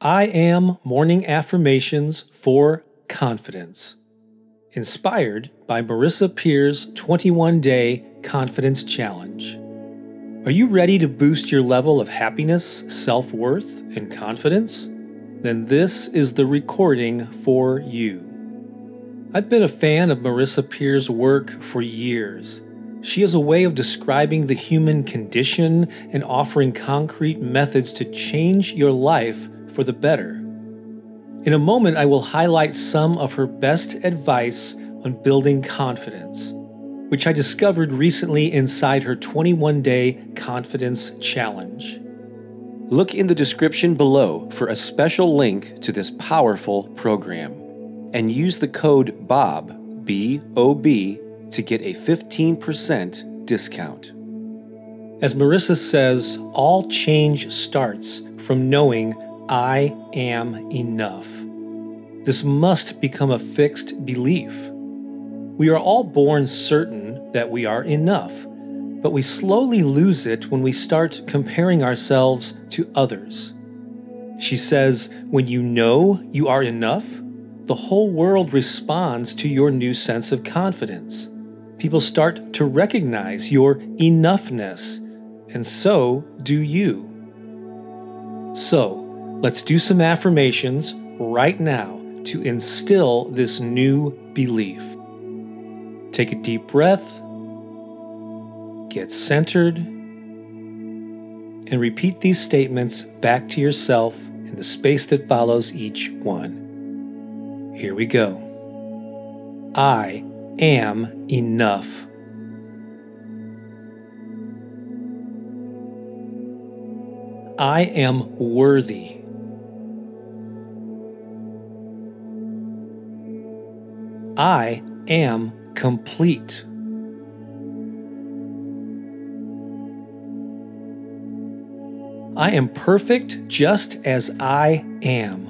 I am morning affirmations for confidence. Inspired by Marissa Peer's 21 day confidence challenge. Are you ready to boost your level of happiness, self worth, and confidence? Then this is the recording for you. I've been a fan of Marissa Peer's work for years. She has a way of describing the human condition and offering concrete methods to change your life for the better. In a moment, I will highlight some of her best advice on building confidence, which I discovered recently inside her 21 day confidence challenge. Look in the description below for a special link to this powerful program and use the code BOB, B O B, to get a 15% discount. As Marissa says, all change starts from knowing I am enough. This must become a fixed belief. We are all born certain that we are enough, but we slowly lose it when we start comparing ourselves to others. She says, when you know you are enough, the whole world responds to your new sense of confidence. People start to recognize your enoughness, and so do you. So, Let's do some affirmations right now to instill this new belief. Take a deep breath, get centered, and repeat these statements back to yourself in the space that follows each one. Here we go. I am enough. I am worthy. I am complete. I am perfect just as I am.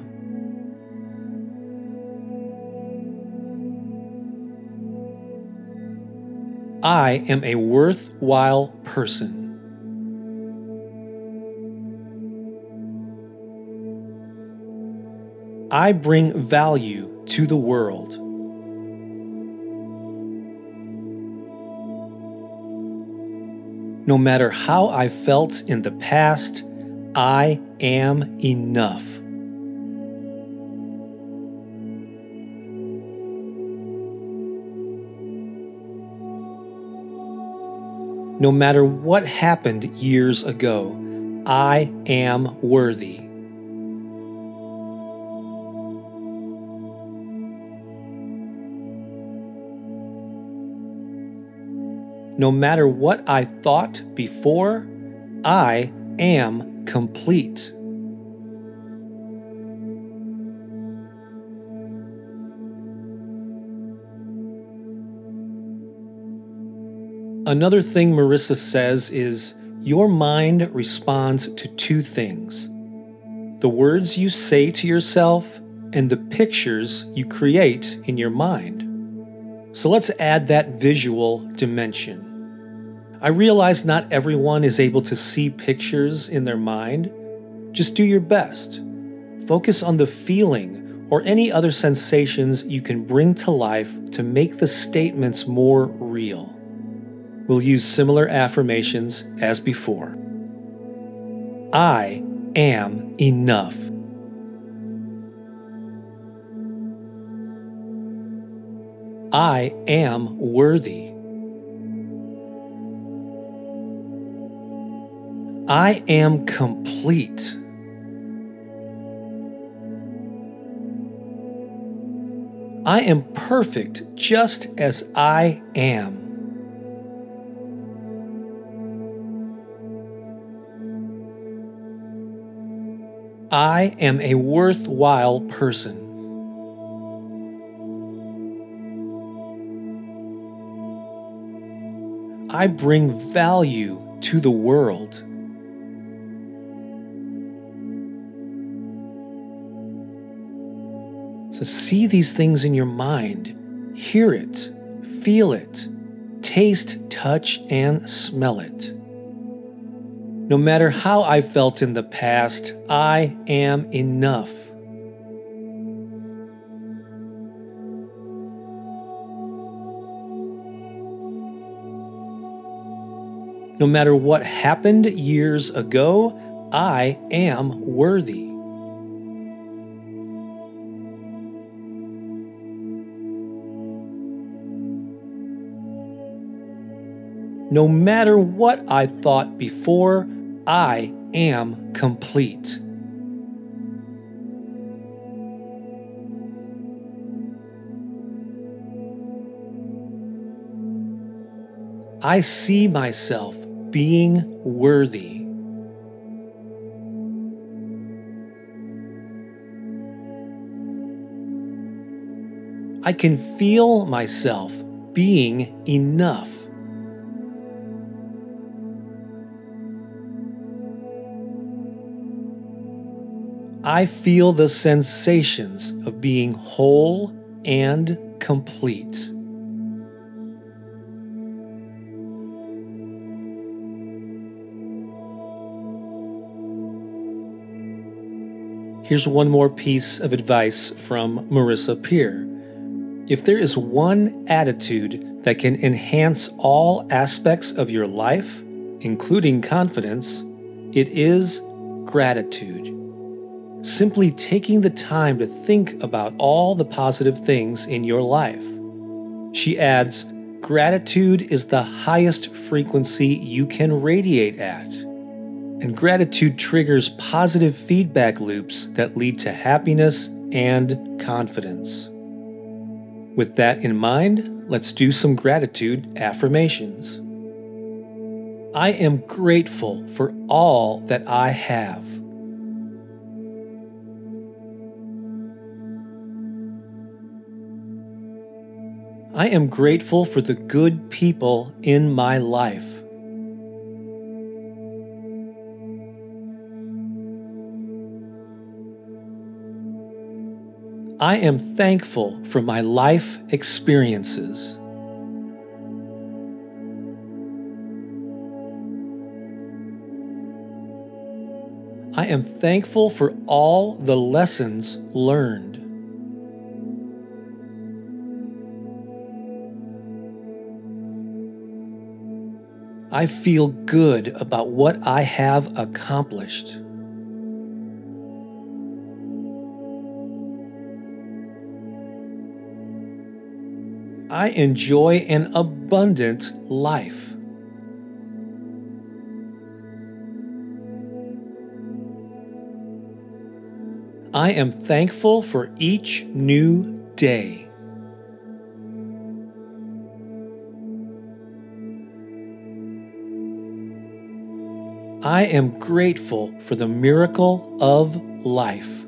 I am a worthwhile person. I bring value to the world. No matter how I felt in the past, I am enough. No matter what happened years ago, I am worthy. No matter what I thought before, I am complete. Another thing Marissa says is your mind responds to two things the words you say to yourself and the pictures you create in your mind. So let's add that visual dimension. I realize not everyone is able to see pictures in their mind. Just do your best. Focus on the feeling or any other sensations you can bring to life to make the statements more real. We'll use similar affirmations as before. I am enough. I am worthy. I am complete. I am perfect just as I am. I am a worthwhile person. I bring value to the world. So see these things in your mind, hear it, feel it, taste, touch, and smell it. No matter how I felt in the past, I am enough. No matter what happened years ago, I am worthy. No matter what I thought before, I am complete. I see myself being worthy. I can feel myself being enough. I feel the sensations of being whole and complete. Here's one more piece of advice from Marissa Peer. If there is one attitude that can enhance all aspects of your life, including confidence, it is gratitude. Simply taking the time to think about all the positive things in your life. She adds, Gratitude is the highest frequency you can radiate at and gratitude triggers positive feedback loops that lead to happiness and confidence. With that in mind, let's do some gratitude affirmations. I am grateful for all that I have. I am grateful for the good people in my life. I am thankful for my life experiences. I am thankful for all the lessons learned. I feel good about what I have accomplished. I enjoy an abundant life. I am thankful for each new day. I am grateful for the miracle of life.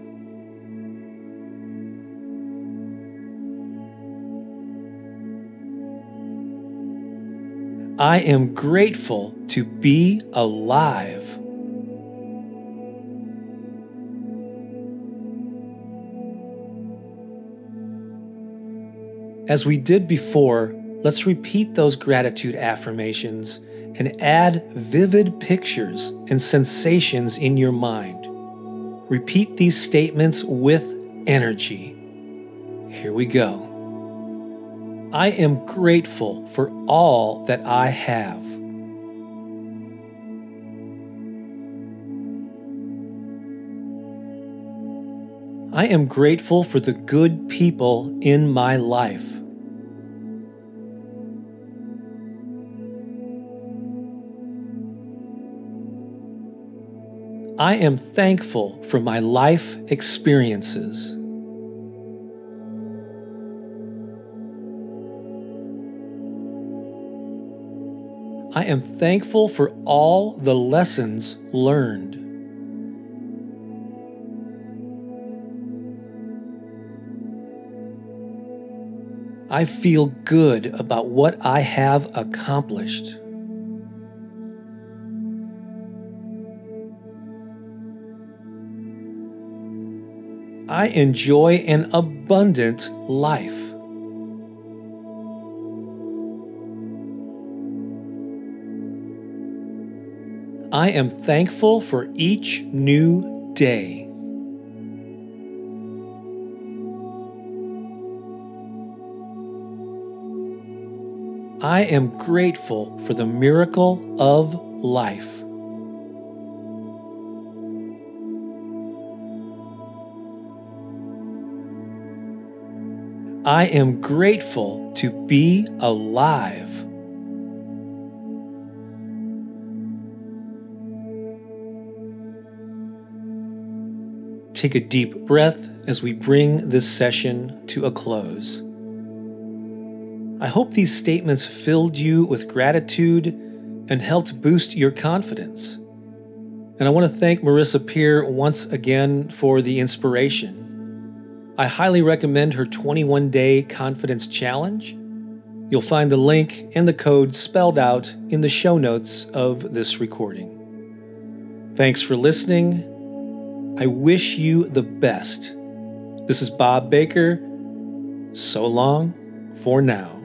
I am grateful to be alive. As we did before, let's repeat those gratitude affirmations and add vivid pictures and sensations in your mind. Repeat these statements with energy. Here we go. I am grateful for all that I have. I am grateful for the good people in my life. I am thankful for my life experiences. I am thankful for all the lessons learned. I feel good about what I have accomplished. I enjoy an abundant life. I am thankful for each new day. I am grateful for the miracle of life. I am grateful to be alive. Take a deep breath as we bring this session to a close. I hope these statements filled you with gratitude and helped boost your confidence. And I want to thank Marissa Peer once again for the inspiration. I highly recommend her 21 day confidence challenge. You'll find the link and the code spelled out in the show notes of this recording. Thanks for listening. I wish you the best. This is Bob Baker. So long for now.